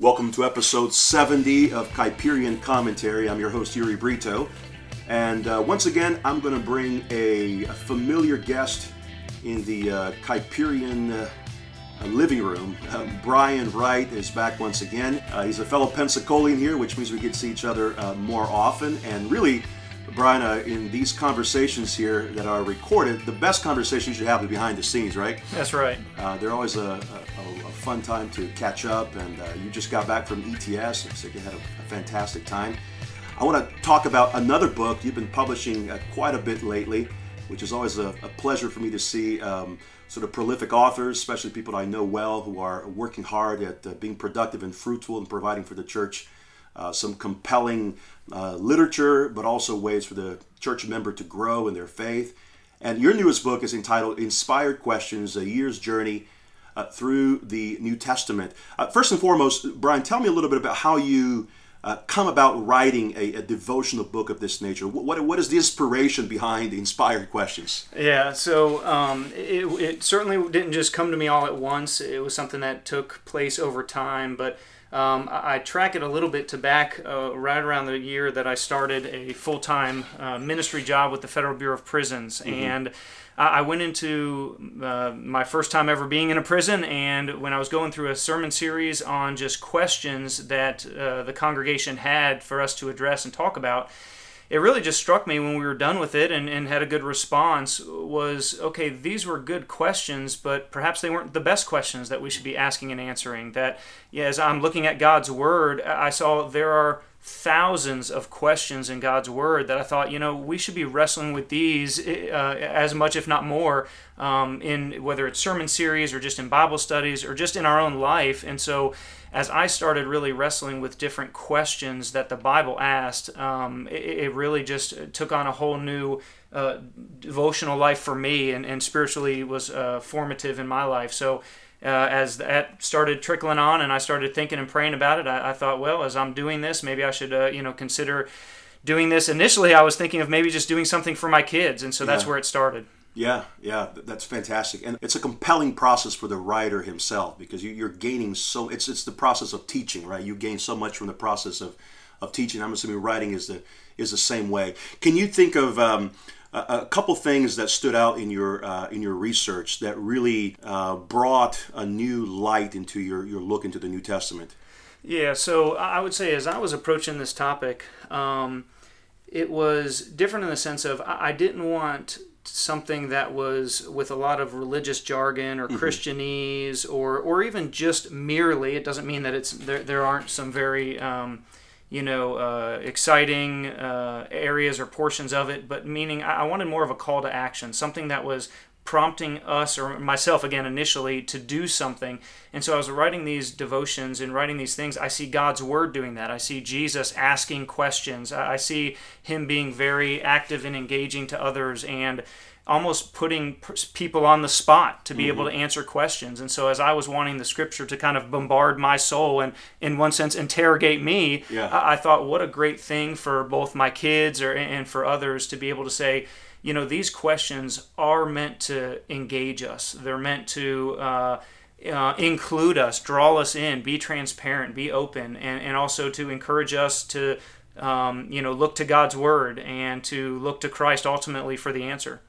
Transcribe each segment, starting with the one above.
Welcome to episode 70 of Kuyperian Commentary. I'm your host, Uri Brito. And uh, once again, I'm going to bring a, a, familiar guest in the uh, uh, living room. Um, Brian Wright is back once again. Uh, he's a fellow Pensacolian here, which means we get to see each other uh, more often. And really, Brian, uh, in these conversations here that are recorded, the best conversations you have are behind the scenes, right? That's right. Uh, they're always a, a, a, fun time to catch up, and uh, you just got back from ETS. Looks like you had a, a fantastic time. I want to talk about another book you've been publishing uh, quite a bit lately, which is always a, a pleasure for me to see um, sort of prolific authors, especially people I know well who are working hard at uh, being productive and fruitful and providing for the church uh, some compelling uh, literature, but also ways for the church member to grow in their faith. And your newest book is entitled Inspired Questions A Year's Journey uh, Through the New Testament. Uh, first and foremost, Brian, tell me a little bit about how you uh, come about writing a, a, devotional book of this nature? What, what, what is the inspiration behind the inspired questions? Yeah, so um, it, it, certainly didn't just come to me all at once. It was something that took place over time, but um, I, I, track it a little bit to back uh, right around the year that I started a full time uh, ministry job with the Federal Bureau of Prisons. Mm-hmm. And I went into uh, my first time ever being in a prison, and when I was going through a sermon series on just questions that uh, the congregation had for us to address and talk about, it really just struck me when we were done with it and, and had a good response was okay these were good questions but perhaps they weren't the best questions that we should be asking and answering. That yeah, as i'm looking at god's word i saw there are thousands of questions in God's Word that I thought, you know, we should be wrestling with these uh, as much, if not more, um, in whether it's sermon series or just in Bible studies or just in our own life. And so, as I started really wrestling with different questions that the Bible asked, um, it, it, really just took on a whole new uh, devotional life for me and, and spiritually was uh, formative in my life. So, uh, as that started trickling on and I started thinking and praying about it, I, I thought, well, as I'm doing this, maybe I should, uh, you know, consider doing this. Initially, I was thinking of maybe just doing something for my kids, and so that's where it started. Yeah, yeah, that's fantastic, and it's a compelling process for the writer himself because you, are gaining so. It's it's the process of teaching, right? You gain so much from the process of, of teaching. I'm assuming writing is the is the same way. Can you think of um, a, a, couple things that stood out in your uh, in your research that really uh, brought a new light into your your look into the New Testament? Yeah, so I would say as I was approaching this topic. Um, it was different in the sense of I didn't want something that was with a lot of religious jargon or mm-hmm. Christianese or or even just merely. It doesn't mean that it's there. There aren't some very um, you know uh, exciting uh, areas or portions of it, but meaning I, I wanted more of a call to action, something that was prompting us or myself again initially to do something. And so I was writing these devotions and writing these things. I see God's word doing that. I see Jesus asking questions. I see him being very active and engaging to others and almost putting people on the spot to be mm-hmm. able to answer questions. And so as I was wanting the scripture to kind of bombard my soul and in one sense interrogate me, yeah. I, I thought what a great thing for both my kids or and for others to be able to say, you know, these questions are meant to engage us. They're meant to uh, uh, include us, draw us in, be transparent, be open, and, and also to encourage us to, um, you know, look to God's Word and to look to Christ ultimately for the answer.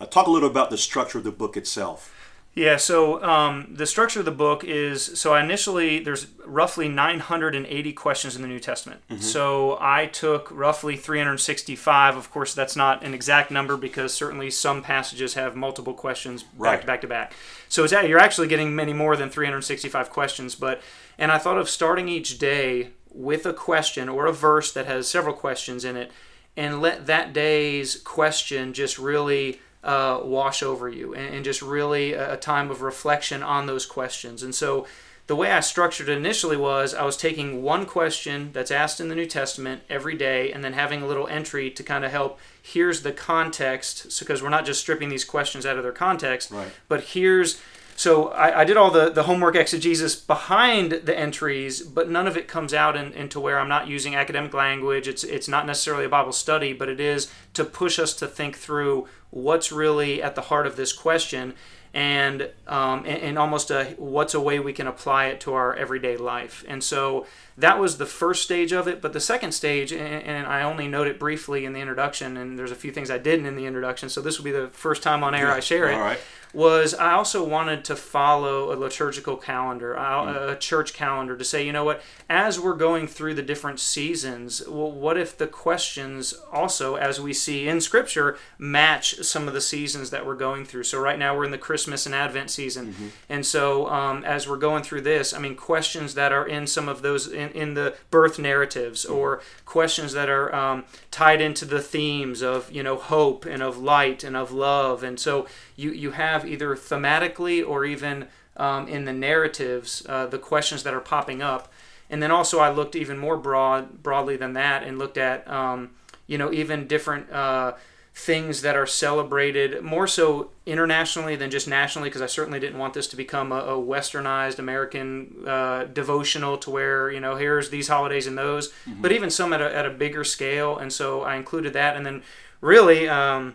Uh, talk a little about the structure of the book itself. Yeah, so um, the structure of the book is so I initially there's roughly 980 questions in the New Testament. Mm-hmm. So I took roughly 365. Of course, that's not an exact number because certainly some passages have multiple questions right. back to back to back. So it's, you're actually getting many more than 365 questions. But and I thought of starting each day with a question or a verse that has several questions in it, and let that day's question just really uh, wash over you and, and, just really a, time of reflection on those questions. And so the way I structured it initially was I was taking one question that's asked in the New Testament every day and then having a little entry to kind of help. Here's the context, because we're not just stripping these questions out of their context, right. but here's so I, I, did all the, the homework exegesis behind the entries, but none of it comes out in, into where I'm not using academic language. It's it's not necessarily a Bible study, but it is to push us to think through what's really at the heart of this question. and um, and, and, almost a what's a way we can apply it to our everyday life. And so that was the first stage of it. But the second stage, and, and I only note it briefly in the introduction, and there's a few things I didn't in the introduction. So this will be the first time on air yeah. I share it. Right was I also wanted to follow a liturgical calendar, a church calendar, to say, you know what, as we're going through the different seasons, well, what if the questions also, as we see in Scripture, match some of the seasons that we're going through? So right now we're in the Christmas and Advent season, mm-hmm. and so um, as we're going through this, I mean, questions that are in some of those in, in the birth narratives, or questions that are um, tied into the themes of you know hope and of light and of love, and so you you have either thematically or even um, in the narratives uh, the questions that are popping up. And then also I looked even more broad broadly than that and looked at um, you know even different uh, things that are celebrated more so internationally than just nationally because I certainly didn't want this to become a, a westernized American uh, devotional to where you know here's these holidays and those mm-hmm. but even some at a, at a bigger scale and so I included that and then really um,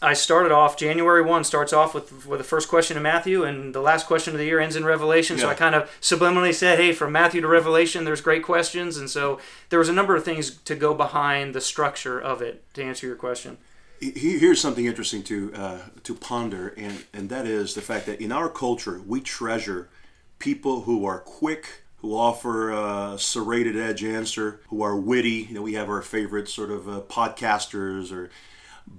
I started off January one starts off with with the first question in Matthew, and the last question of the year ends in Revelation. Yeah. So I kind of subliminally said, "Hey, from Matthew to Revelation, there's great questions," and so there was a number of things to go behind the structure of it to answer your question. Here's something interesting to uh, to ponder, and and that is the fact that in our culture we treasure people who are quick, who offer a serrated edge answer, who are witty. You know, we have our favorite sort of uh, podcasters or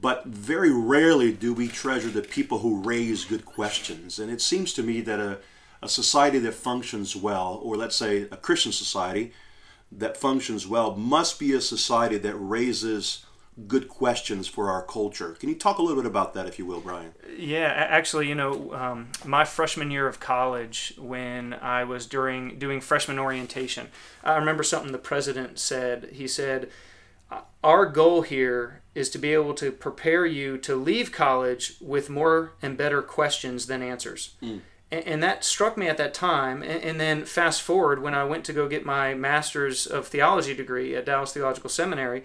but very rarely do we treasure the people who raise good questions. And it seems to me that a, a society that functions well, or let's say a Christian society that functions well, must be a society that raises good questions for our culture. Can you talk a little bit about that, if you will, Brian? Yeah, actually, you know, um, my freshman year of college, when I was during doing freshman orientation, I remember something the president said. He said, "Our goal here is to be able to prepare you to leave college with more and better questions than answers. Mm. And, and, that struck me at that time. And, and, then fast forward when I went to go get my master's of theology degree at Dallas Theological Seminary.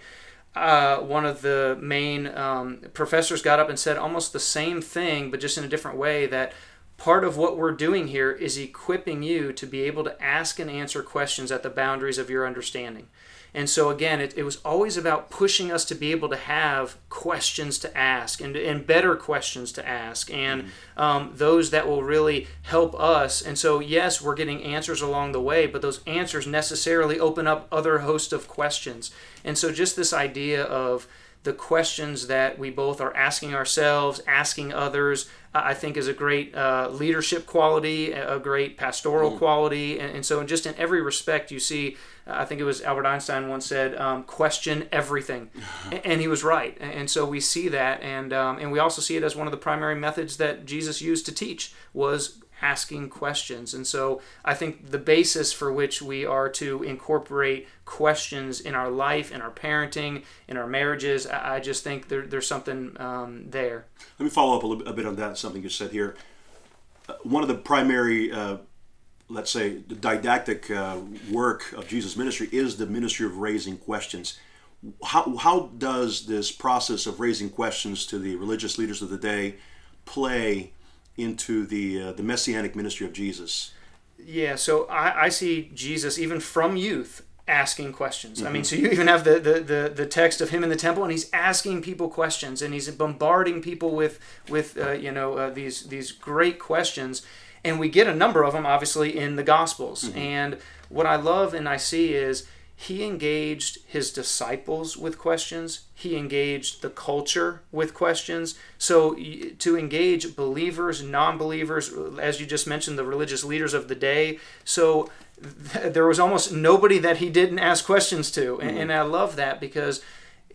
Uh, one of the main um, professors got up and said almost the same thing, but just in a different way that part of what we're doing here is equipping you to be able to ask and answer questions at the boundaries of your understanding. And so, again, it, it was always about pushing us to be able to have questions to ask and, and better questions to ask and mm-hmm. um, those that will really help us. And so, yes, we're getting answers along the way, but those answers necessarily open up other host of questions. And so, just this idea of the questions that we both are asking ourselves, asking others, I think is a great uh, leadership quality, a great pastoral mm. quality. And, and, so, just in every respect, you see, I think it was Albert Einstein once said, um, question everything. and he was right. And so, we see that. And, um, and we also see it as one of the primary methods that Jesus used to teach was asking questions. And so I think the basis for which we are to incorporate questions in our life, in our parenting, in our marriages, I, just think there, there's something um, there. Let me follow up a, little, a, bit on that, something you said here. Uh, one of the primary, uh, let's say, the didactic uh, work of Jesus' ministry is the ministry of raising questions. How, how does this process of raising questions to the religious leaders of the day play into the uh, the messianic ministry of Jesus? Yeah, so I, I see Jesus even from youth asking questions. Mm-hmm. I mean, mm-hmm. so you even have the, the, the, the, text of him in the temple, and he's asking people questions, and he's bombarding people with with uh, you know uh, these these great questions, and we get a number of them obviously in the Gospels. Mm-hmm. And what I love and I see is he engaged his disciples with questions he engaged the culture with questions so to engage believers non-believers as you just mentioned the religious leaders of the day so there was almost nobody that he didn't ask questions to and, mm-hmm. and i love that because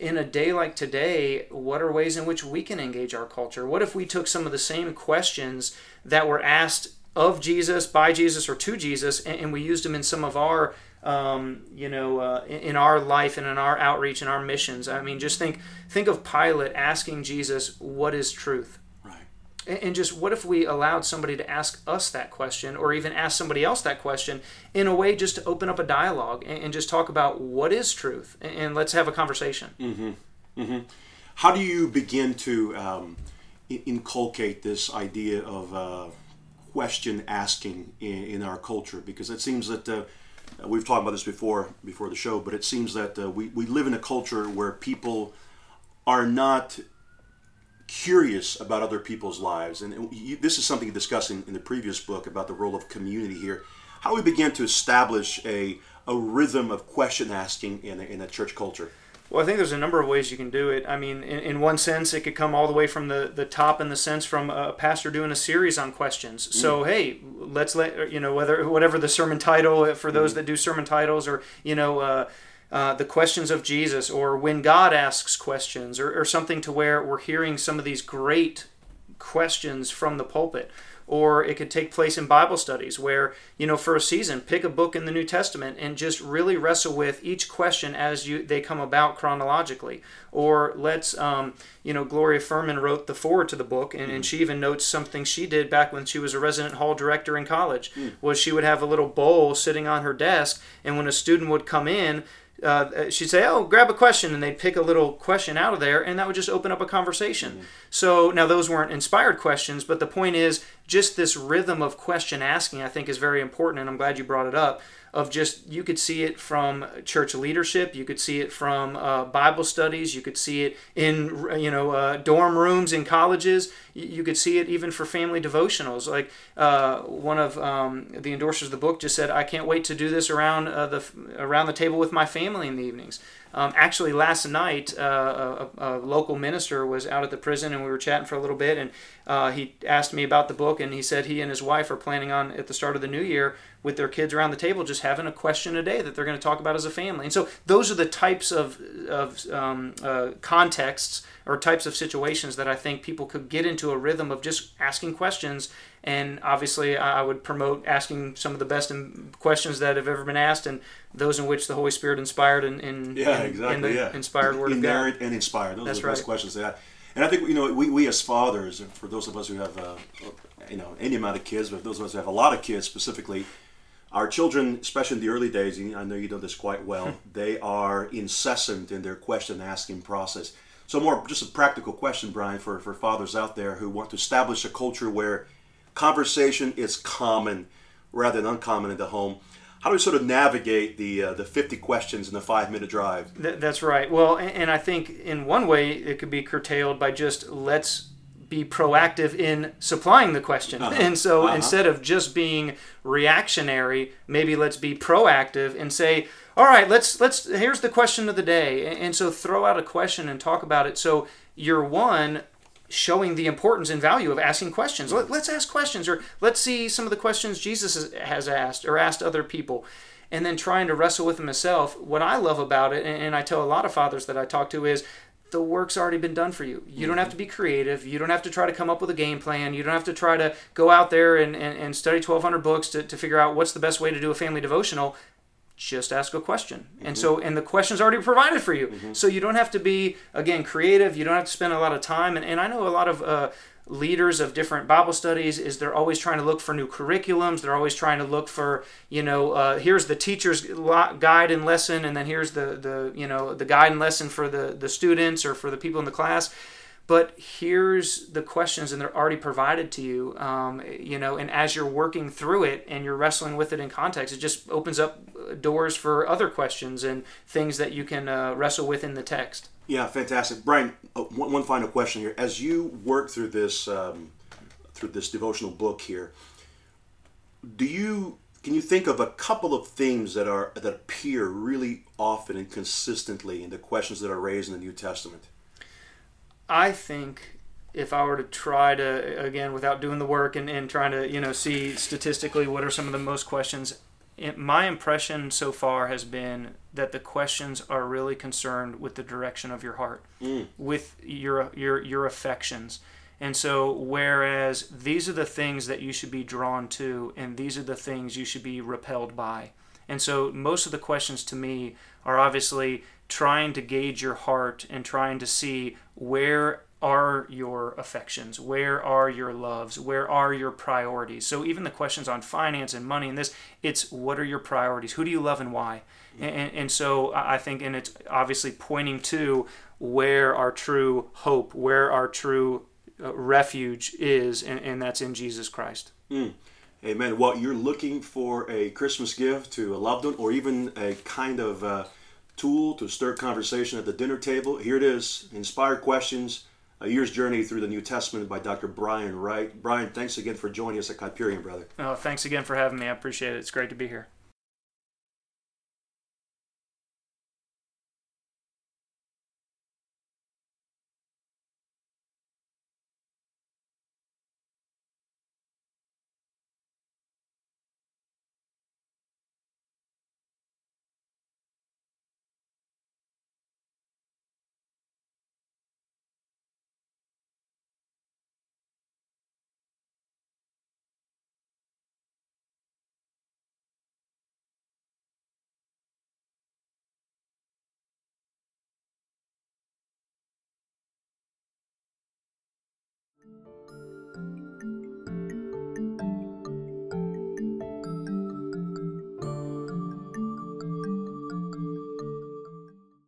in a day like today, what are ways in which we can engage our culture? What if we took some of the same questions that were asked of Jesus, by Jesus, or to Jesus, and, and we used them in some of our um, you know, uh, in, in, our life and in our outreach and our missions. I mean, just think think of Pilate asking Jesus, "What is truth?" Right. And, and just what if we allowed somebody to ask us that question, or even ask somebody else that question, in a way just to open up a dialogue and, and just talk about what is truth, and, and let's have a conversation. Mm-hmm. Mm-hmm. How do you begin to um, inculcate this idea of uh, question asking in, in, our culture? Because it seems that uh, we've talked about this before before the show, but it seems that uh, we, we live in a culture where people are not curious about other people's lives. And you, this is something you discussed in, in the previous book about the role of community here. How we begin to establish a, a rhythm of question asking in in a church culture. Well, I think there's a number of ways you can do it. I mean, in, in one sense, it could come all the way from the, the top in the sense from a pastor doing a series on questions. Mm. So, hey, let's let, you know, whether whatever the sermon title for those mm. that do sermon titles or, you know, uh, uh, the questions of Jesus or when God asks questions or, or something to where we're hearing some of these great questions from the pulpit or it could take place in Bible studies where, you know, for a season, pick a book in the New Testament and just really wrestle with each question as you they come about chronologically. Or let's, um, you know, Gloria Furman wrote the foreword to the book, and, mm. and she even notes something she did back when she was a resident hall director in college, mm. was she would have a little bowl sitting on her desk, and when a student would come in, uh, she'd say, "Oh, grab a question," and they'd pick a little question out of there, and that would just open up a conversation. Mm-hmm. So now those weren't inspired questions, but the point is, just this rhythm of question asking, I think, is very important, and I'm glad you brought it up of just you could see it from church leadership you could see it from uh, bible studies you could see it in you know uh, dorm rooms in colleges you could see it even for family devotionals like uh, one of um, the endorsers of the book just said i can't wait to do this around uh, the around the table with my family in the evenings um, actually, last night, uh, a, a, local minister was out at the prison, and we were chatting for a little bit. And uh, he asked me about the book, and he said he and his wife are planning on at the start of the new year with their kids around the table, just having a question a day that they're going to talk about as a family. And so, those are the types of of um, uh, contexts or types of situations that I think people could get into a rhythm of just asking questions and obviously, I would promote asking some of the best questions that have ever been asked, and those in which the Holy Spirit inspired and in, in, yeah, exactly, in the yeah. inspired Word Inerrant of God. and inspired. Those That's are the right. best questions. Yeah. And I think you know we, we as fathers, for those of us who have uh, you know any amount of kids, but those of us who have a lot of kids specifically, our children, especially in the early days, I know you know this quite well, they are incessant in their question asking process. So more just a practical question, Brian, for, for fathers out there who want to establish a culture where conversation is common rather than uncommon in the home. How do we sort of navigate the uh, the 50 questions in the five minute drive? Th- that's right. Well, and, and I think in one way it could be curtailed by just let's be proactive in supplying the question. Uh-huh. And so uh-huh. instead of just being reactionary, maybe let's be proactive and say, all right, let's let's here's the question of the day. And so throw out a question and talk about it. So you're one showing the importance and value of asking questions. Let, us ask questions, or let's see some of the questions Jesus has asked or asked other people, and then trying to wrestle with them himself. What I love about it, and I tell a lot of fathers that I talk to, is the work's already been done for you. You don't have to be creative. You don't have to try to come up with a game plan. You don't have to try to go out there and, and, and study 1,200 books to, to figure out what's the best way to do a family devotional just ask a question. Mm-hmm. and so and the question's already provided for you. Mm-hmm. so you don't have to be again creative. You don't have to spend a lot of time. And, and i know a lot of uh, leaders of different bible studies is they're always trying to look for new curriculums. They're always trying to look for you know uh, here's the teacher's guide and lesson and then here's the the you know the guide and lesson for the the students or for the people in the class but here's the questions and they're already provided to you um, you know and as you're working through it and you're wrestling with it in context it just opens up doors for other questions and things that you can uh, wrestle with in the text. Yeah fantastic. Brian uh, one, one, final question here. As you work through this um, through this devotional book here do you can you think of a couple of themes that are that appear really often and consistently in the questions that are raised in the new testament I think if I were to try to again without doing the work and, and trying to you know see statistically what are some of the most questions it, my impression so far has been that the questions are really concerned with the direction of your heart mm. with your your your affections and so whereas these are the things that you should be drawn to and these are the things you should be repelled by and so most of the questions to me are obviously trying to gauge your heart and trying to see where are your affections? Where are your loves? Where are your priorities? So even the questions on finance and money and this, it's what are your priorities? Who do you love and why? And, and so I think, and it's obviously pointing to where our true hope, where our true uh, refuge is, and, and, that's in Jesus Christ. Mm. Amen. Well, you're looking for a Christmas gift to a loved one, or even a kind of uh, tool to start conversation at the dinner table. Here it is Inspired Questions, a year's journey through the New Testament by Dr. Brian Wright. Brian, thanks again for joining us at Kuyperian, brother. Oh, thanks again for having me. I appreciate it. It's great to be here.